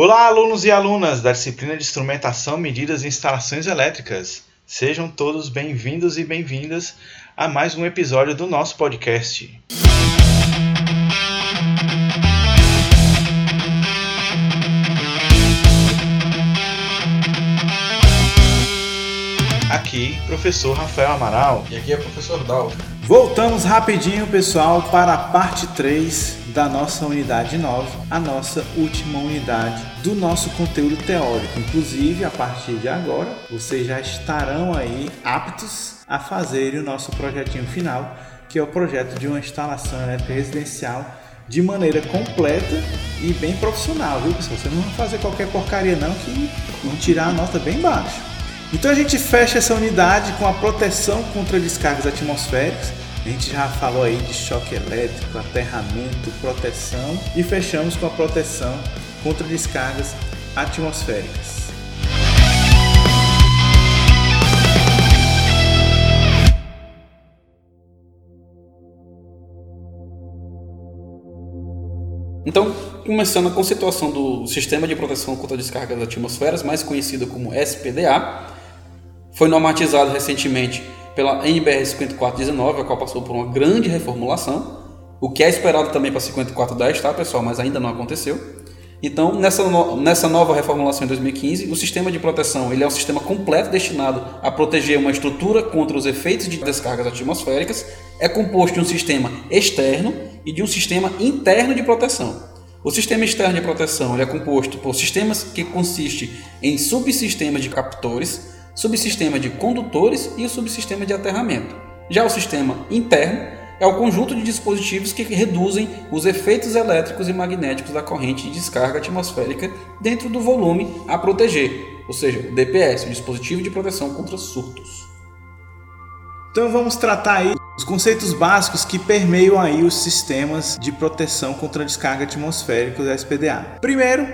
Olá, alunos e alunas da disciplina de Instrumentação, Medidas e Instalações Elétricas. Sejam todos bem-vindos e bem-vindas a mais um episódio do nosso podcast. Aqui, professor Rafael Amaral. E aqui é o professor Dal. Voltamos rapidinho, pessoal, para a parte 3 da nossa unidade 9, a nossa última unidade do nosso conteúdo teórico. Inclusive, a partir de agora, vocês já estarão aí aptos a fazerem o nosso projetinho final, que é o projeto de uma instalação elétrica residencial de maneira completa e bem profissional, viu pessoal? Vocês não vão fazer qualquer porcaria não que vão tirar a nota bem baixa. Então a gente fecha essa unidade com a proteção contra descargas atmosféricas. A gente já falou aí de choque elétrico, aterramento, proteção e fechamos com a proteção contra descargas atmosféricas. Então, começando com a situação do Sistema de Proteção contra Descargas Atmosferas, mais conhecido como SPDA, foi normatizado recentemente pela NBR 5419, a qual passou por uma grande reformulação, o que é esperado também para 5410, tá pessoal, mas ainda não aconteceu. Então, nessa, no, nessa nova reformulação em 2015, o sistema de proteção ele é um sistema completo destinado a proteger uma estrutura contra os efeitos de descargas atmosféricas, é composto de um sistema externo e de um sistema interno de proteção. O sistema externo de proteção é composto por sistemas que consiste em subsistemas de captores, subsistema de condutores e o subsistema de aterramento. Já o sistema interno é o conjunto de dispositivos que reduzem os efeitos elétricos e magnéticos da corrente de descarga atmosférica dentro do volume a proteger, ou seja, o DPS, o dispositivo de proteção contra surtos. Então vamos tratar aí os conceitos básicos que permeiam aí os sistemas de proteção contra descarga atmosférica do SPDA. Primeiro,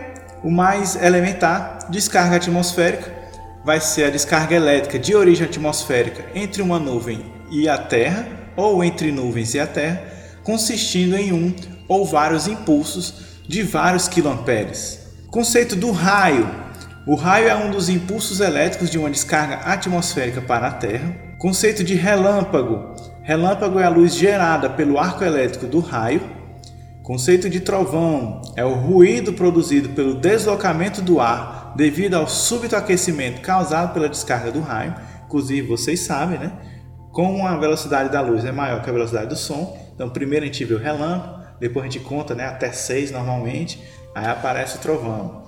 o mais elementar, descarga atmosférica vai ser a descarga elétrica de origem atmosférica entre uma nuvem e a Terra, ou entre nuvens e a Terra, consistindo em um ou vários impulsos de vários quiloamperes. Conceito do raio. O raio é um dos impulsos elétricos de uma descarga atmosférica para a Terra. Conceito de relâmpago. Relâmpago é a luz gerada pelo arco elétrico do raio. Conceito de trovão é o ruído produzido pelo deslocamento do ar devido ao súbito aquecimento causado pela descarga do raio. Inclusive, vocês sabem, né? Como a velocidade da luz é maior que a velocidade do som, então primeiro a gente vê o relâmpago, depois a gente conta né, até 6 normalmente, aí aparece o trovão.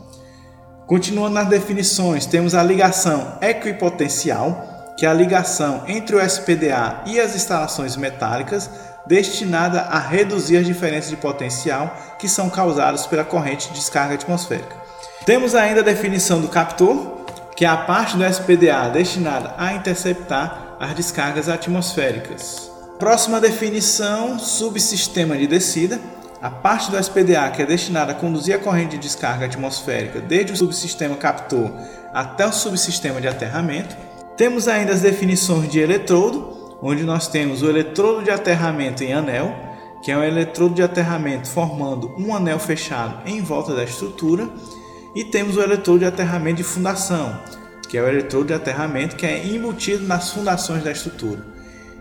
Continuando nas definições, temos a ligação equipotencial, que a ligação entre o SPDA e as instalações metálicas, destinada a reduzir as diferenças de potencial que são causadas pela corrente de descarga atmosférica. Temos ainda a definição do captor, que é a parte do SPDA destinada a interceptar as descargas atmosféricas. Próxima definição, subsistema de descida, a parte do SPDA que é destinada a conduzir a corrente de descarga atmosférica desde o subsistema captor até o subsistema de aterramento. Temos ainda as definições de eletrodo, onde nós temos o eletrodo de aterramento em anel, que é um eletrodo de aterramento formando um anel fechado em volta da estrutura, e temos o eletrodo de aterramento de fundação, que é o eletrodo de aterramento que é embutido nas fundações da estrutura.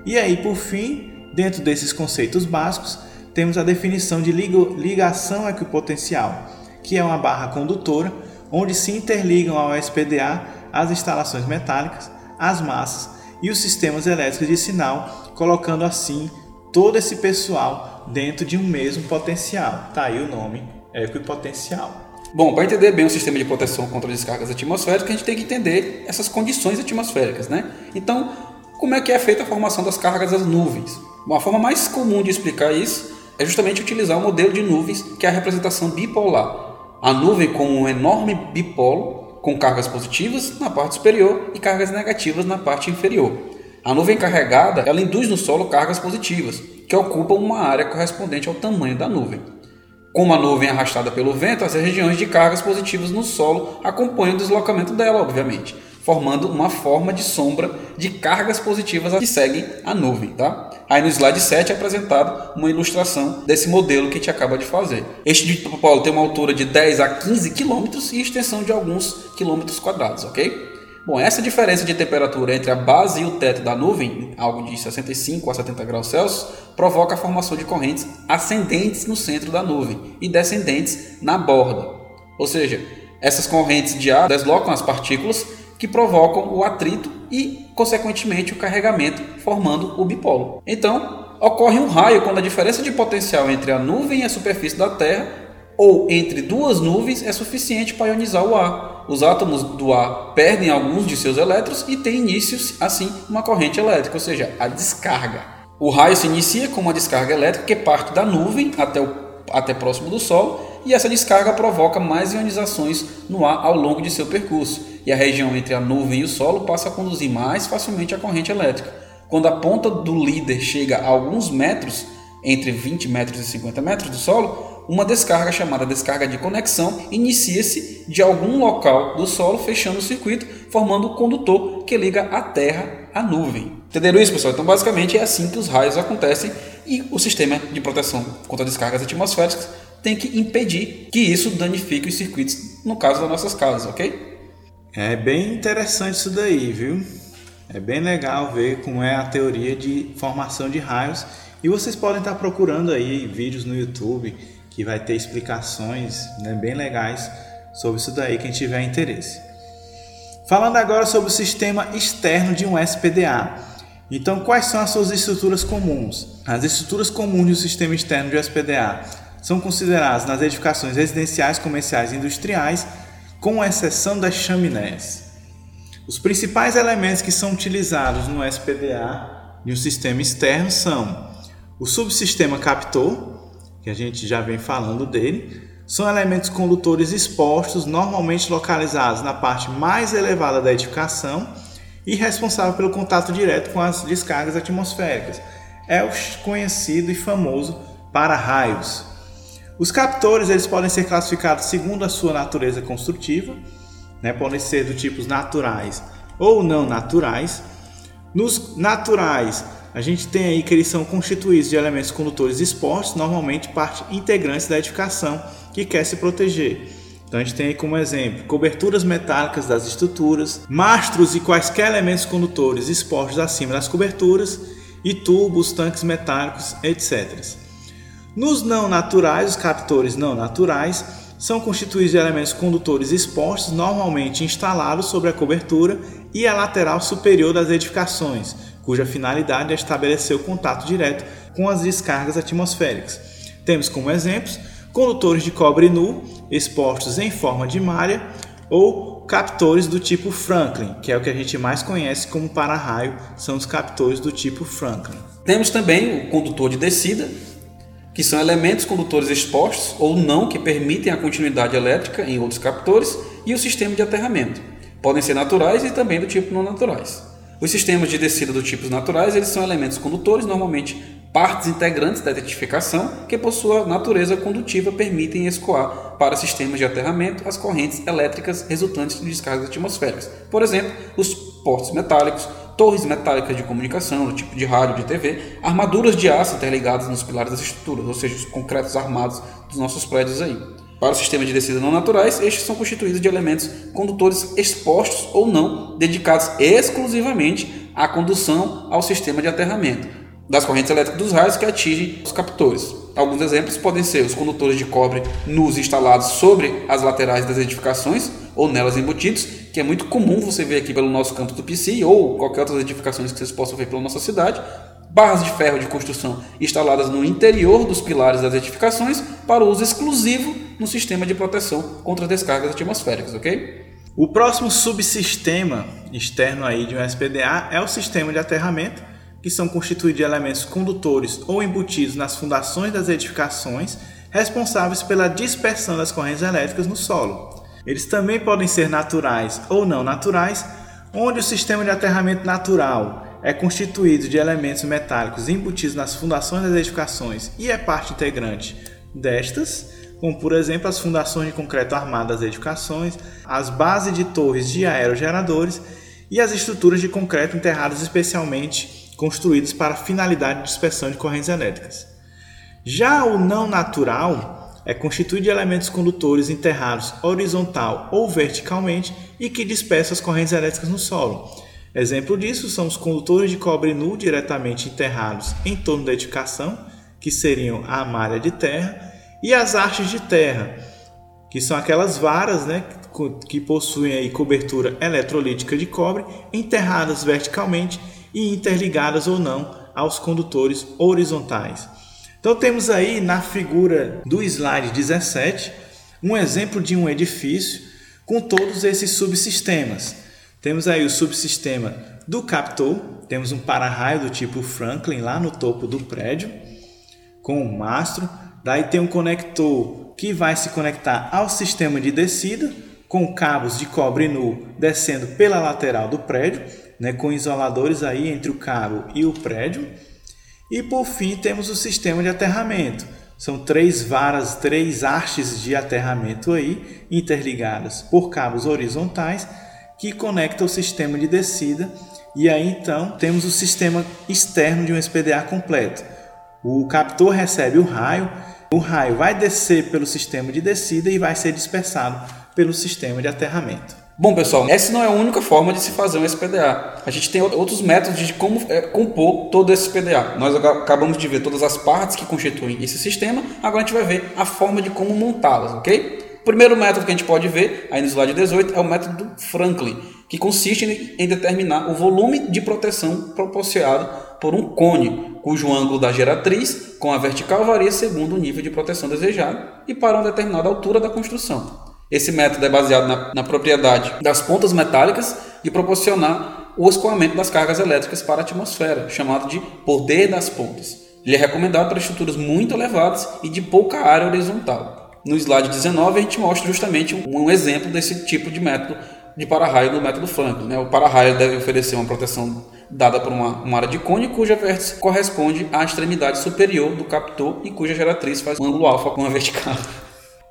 E aí, por fim, dentro desses conceitos básicos, temos a definição de ligação equipotencial, que é uma barra condutora onde se interligam ao SPDA as instalações metálicas, as massas e os sistemas elétricos de sinal, colocando assim todo esse pessoal dentro de um mesmo potencial. Tá aí o nome equipotencial. Bom, para entender bem o sistema de proteção contra descargas atmosféricas, a gente tem que entender essas condições atmosféricas, né? Então, como é que é feita a formação das cargas das nuvens? Bom, a forma mais comum de explicar isso é justamente utilizar o modelo de nuvens, que é a representação bipolar. A nuvem como um enorme bipolo com cargas positivas na parte superior e cargas negativas na parte inferior. A nuvem carregada, ela induz no solo cargas positivas, que ocupam uma área correspondente ao tamanho da nuvem. Como a nuvem é arrastada pelo vento, as regiões de cargas positivas no solo acompanham o deslocamento dela, obviamente, formando uma forma de sombra de cargas positivas que seguem a nuvem, tá? Aí no slide 7 é apresentado uma ilustração desse modelo que a gente acaba de fazer. Este dipolo tem uma altura de 10 a 15 quilômetros e extensão de alguns quilômetros quadrados, ok? Bom, essa diferença de temperatura entre a base e o teto da nuvem, algo de 65 a 70 graus Celsius, provoca a formação de correntes ascendentes no centro da nuvem e descendentes na borda. Ou seja, essas correntes de ar deslocam as partículas que provocam o atrito e, consequentemente, o carregamento, formando o bipolo. Então, ocorre um raio quando a diferença de potencial entre a nuvem e a superfície da Terra ou entre duas nuvens é suficiente para ionizar o ar. Os átomos do ar perdem alguns de seus elétrons e tem início, assim, uma corrente elétrica, ou seja, a descarga. O raio se inicia com uma descarga elétrica que parte da nuvem até, o, até próximo do Sol e essa descarga provoca mais ionizações no ar ao longo de seu percurso, e a região entre a nuvem e o solo passa a conduzir mais facilmente a corrente elétrica. Quando a ponta do líder chega a alguns metros, entre 20 metros e 50 metros do solo, uma descarga chamada descarga de conexão inicia-se de algum local do solo, fechando o circuito, formando o condutor que liga a Terra à nuvem. Entenderam isso, pessoal? Então, basicamente, é assim que os raios acontecem e o sistema de proteção contra descargas atmosféricas tem que impedir que isso danifique os circuitos, no caso das nossas casas, ok? É bem interessante isso daí, viu? É bem legal ver como é a teoria de formação de raios e vocês podem estar procurando aí vídeos no YouTube que vai ter explicações né, bem legais sobre isso daí quem tiver interesse. Falando agora sobre o sistema externo de um SPDA. Então, quais são as suas estruturas comuns? As estruturas comuns do sistema externo de um SPDA são considerados nas edificações residenciais, comerciais e industriais, com exceção das chaminés. Os principais elementos que são utilizados no SPDA de um sistema externo são o subsistema captor, que a gente já vem falando dele, são elementos condutores expostos, normalmente localizados na parte mais elevada da edificação e responsável pelo contato direto com as descargas atmosféricas. É o conhecido e famoso para-raios. Os captores eles podem ser classificados segundo a sua natureza construtiva, né? podem ser do tipos naturais ou não naturais. Nos naturais, a gente tem aí que eles são constituídos de elementos condutores expostos, normalmente parte integrantes da edificação que quer se proteger. Então a gente tem aí como exemplo coberturas metálicas das estruturas, mastros e quaisquer elementos condutores expostos acima das coberturas e tubos, tanques metálicos, etc. Nos não naturais, os captores não naturais são constituídos de elementos condutores expostos, normalmente instalados sobre a cobertura e a lateral superior das edificações, cuja finalidade é estabelecer o contato direto com as descargas atmosféricas. Temos como exemplos condutores de cobre nu expostos em forma de malha ou captores do tipo Franklin, que é o que a gente mais conhece como para-raio, são os captores do tipo Franklin. Temos também o condutor de descida, que são elementos condutores expostos ou não que permitem a continuidade elétrica em outros captores, e o sistema de aterramento. Podem ser naturais e também do tipo não naturais. Os sistemas de descida do tipo naturais eles são elementos condutores, normalmente partes integrantes da identificação, que por sua natureza condutiva permitem escoar para sistemas de aterramento as correntes elétricas resultantes de descargas atmosféricas. Por exemplo, os portos metálicos, torres metálicas de comunicação, do tipo de rádio, de TV, armaduras de aço interligadas nos pilares das estruturas, ou seja, os concretos armados dos nossos prédios aí. Para o sistema de descida não naturais, estes são constituídos de elementos condutores expostos ou não, dedicados exclusivamente à condução ao sistema de aterramento das correntes elétricas dos raios que atingem os captores. Alguns exemplos podem ser os condutores de cobre nus instalados sobre as laterais das edificações ou nelas embutidos, que é muito comum você ver aqui pelo nosso campo do PC ou qualquer outras edificações que vocês possam ver pela nossa cidade. Barras de ferro de construção instaladas no interior dos pilares das edificações para uso exclusivo no sistema de proteção contra descargas atmosféricas, ok? O próximo subsistema externo aí de um SPDA é o sistema de aterramento, que são constituídos de elementos condutores ou embutidos nas fundações das edificações, responsáveis pela dispersão das correntes elétricas no solo. Eles também podem ser naturais ou não naturais, onde o sistema de aterramento natural é constituído de elementos metálicos embutidos nas fundações das edificações e é parte integrante destas, como por exemplo as fundações de concreto armadas das edificações, as bases de torres de aerogeradores e as estruturas de concreto enterradas especialmente construídas para finalidade de dispersão de correntes elétricas. Já o não natural é constituído de elementos condutores enterrados horizontal ou verticalmente e que dispersam as correntes elétricas no solo. Exemplo disso são os condutores de cobre nu diretamente enterrados em torno da edificação, que seriam a malha de terra, e as hastes de terra, que são aquelas varas né, que possuem aí cobertura eletrolítica de cobre, enterradas verticalmente e interligadas ou não aos condutores horizontais. Então temos aí na figura do slide 17 um exemplo de um edifício com todos esses subsistemas. Temos aí o subsistema do captor, temos um para-raio do tipo Franklin lá no topo do prédio, com um mastro. Daí tem um conector que vai se conectar ao sistema de descida, com cabos de cobre nu descendo pela lateral do prédio, né, com isoladores aí entre o cabo e o prédio. E por fim temos o sistema de aterramento. São três varas, três hastes de aterramento aí, interligadas por cabos horizontais, que conectam o sistema de descida. E aí então temos o sistema externo de um SPDA completo. O captor recebe o raio, o raio vai descer pelo sistema de descida e vai ser dispersado pelo sistema de aterramento. Bom, pessoal, essa não é a única forma de se fazer um SPDA. A gente tem outros métodos de como é, compor todo esse SPDA. Nós acabamos de ver todas as partes que constituem esse sistema, agora a gente vai ver a forma de como montá-las, ok? O primeiro método que a gente pode ver, aí no slide 18, é o método Franklin, que consiste em determinar o volume de proteção proporcionado por um cone, cujo ângulo da geratriz com a vertical varia segundo o nível de proteção desejado e para uma determinada altura da construção. Esse método é baseado na, na propriedade das pontas metálicas de proporcionar o escoamento das cargas elétricas para a atmosfera, chamado de poder das pontas. Ele é recomendado para estruturas muito elevadas e de pouca área horizontal. No slide 19 a gente mostra justamente um, exemplo desse tipo de método de para-raio do método Franklin. Né? O para-raio deve oferecer uma proteção dada por uma, uma, área de cone cuja vértice corresponde à extremidade superior do captor e cuja geratriz faz um ângulo alfa com a vertical.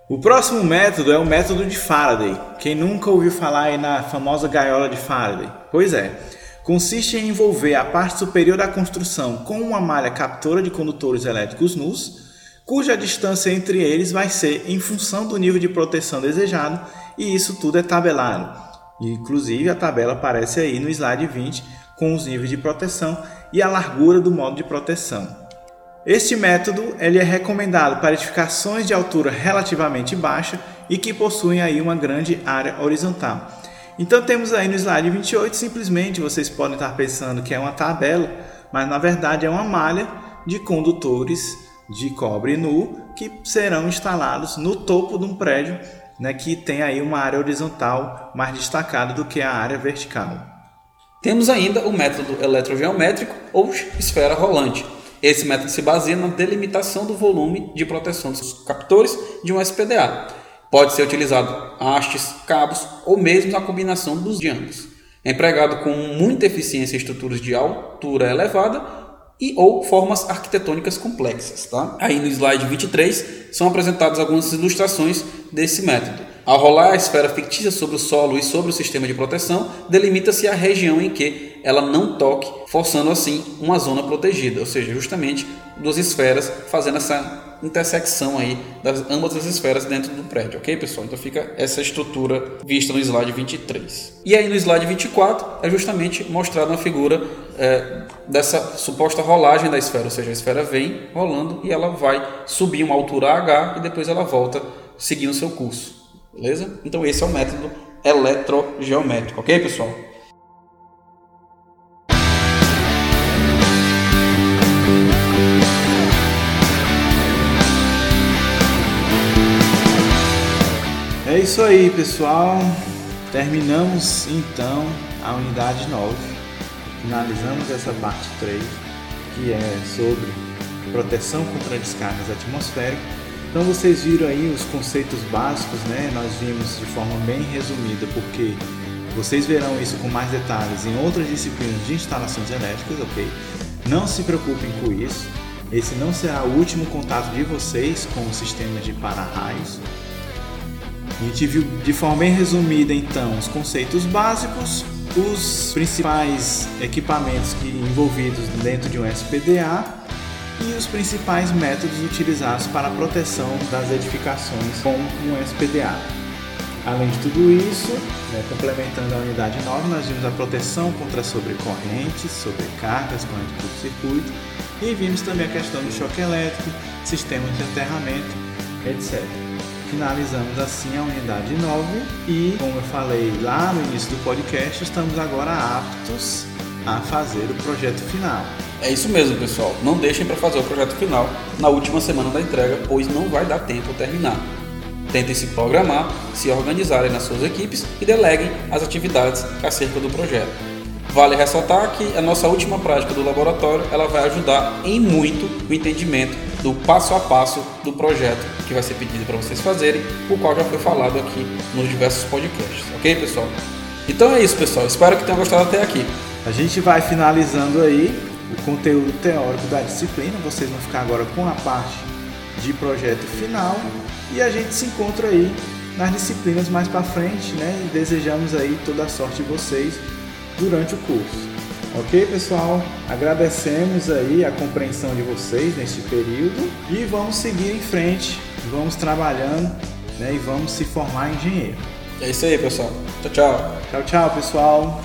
O próximo método é o método de Faraday. Quem nunca ouviu falar aí na famosa gaiola de Faraday? Pois é. Consiste em envolver a parte superior da construção com uma malha captora de condutores elétricos nus, cuja distância entre eles vai ser em função do nível de proteção desejado, e isso tudo é tabelado. Inclusive a tabela aparece aí no slide 20 com os níveis de proteção e a largura do modo de proteção. Este método ele é recomendado para edificações de altura relativamente baixa e que possuem aí uma grande área horizontal. Então temos aí no slide 28, simplesmente vocês podem estar pensando que é uma tabela, mas na verdade é uma malha de condutores de cobre nu que serão instalados no topo de um prédio né, que tem aí uma área horizontal mais destacada do que a área vertical. Temos ainda o método eletrogeométrico ou esfera rolante, esse método se baseia na delimitação do volume de proteção dos captores de um SPDA. Pode ser utilizado hastes, cabos ou mesmo a combinação dos ambos. É empregado com muita eficiência em estruturas de altura elevada e ou formas arquitetônicas complexas. Tá? Aí no slide 23 são apresentadas algumas ilustrações desse método. Ao rolar a esfera fictícia sobre o solo e sobre o sistema de proteção, delimita-se a região em que ela não toque, forçando assim uma zona protegida, ou seja, justamente duas esferas fazendo essa intersecção aí das ambas as esferas dentro do prédio, ok pessoal? Então fica essa estrutura vista no slide 23. E aí no slide 24 é justamente mostrada uma figura é, dessa suposta rolagem da esfera, ou seja, a esfera vem rolando e ela vai subir uma altura H e depois ela volta seguindo seu curso, beleza? Então esse é o método eletrogeométrico, ok pessoal? Isso aí, pessoal. Terminamos então a unidade 9. Finalizamos essa parte 3, que é sobre proteção contra descargas atmosféricas. Então vocês viram aí os conceitos básicos, né? Nós vimos de forma bem resumida, porque vocês verão isso com mais detalhes em outras disciplinas de instalações elétricas, ok? Não se preocupem com isso. esse não será o último contato de vocês com o sistema de para-raios. A gente viu de forma bem resumida então os conceitos básicos, os principais equipamentos que, envolvidos dentro de um SPDA e os principais métodos utilizados para a proteção das edificações com um SPDA. Além de tudo isso, né, complementando a unidade 9, nós vimos a proteção contra sobrecorrentes, sobrecargas, corrente curto-circuito e vimos também a questão do choque elétrico, sistemas de aterramento, etc. Finalizamos assim a unidade 9 e, como eu falei lá no início do podcast, estamos agora aptos a fazer o projeto final. É isso mesmo, pessoal. Não deixem para fazer o projeto final na última semana da entrega, pois não vai dar tempo terminar. Tentem se programar, se organizarem nas suas equipes e deleguem as atividades acerca do projeto. Vale ressaltar que a nossa última prática do laboratório ela vai ajudar em muito o entendimento do passo a passo do projeto que vai ser pedido para vocês fazerem, o qual já foi falado aqui nos diversos podcasts, ok, pessoal? Então é isso, pessoal. Espero que tenham gostado até aqui. A gente vai finalizando aí o conteúdo teórico da disciplina. Vocês vão ficar agora com a parte de projeto final e a gente se encontra aí nas disciplinas mais para frente, né? E desejamos aí toda a sorte de vocês durante o curso. Ok, pessoal? Agradecemos aí a compreensão de vocês neste período e vamos seguir em frente, vamos trabalhando né, e vamos se formar engenheiro. É isso aí, pessoal. Tchau, tchau. Tchau, tchau, pessoal.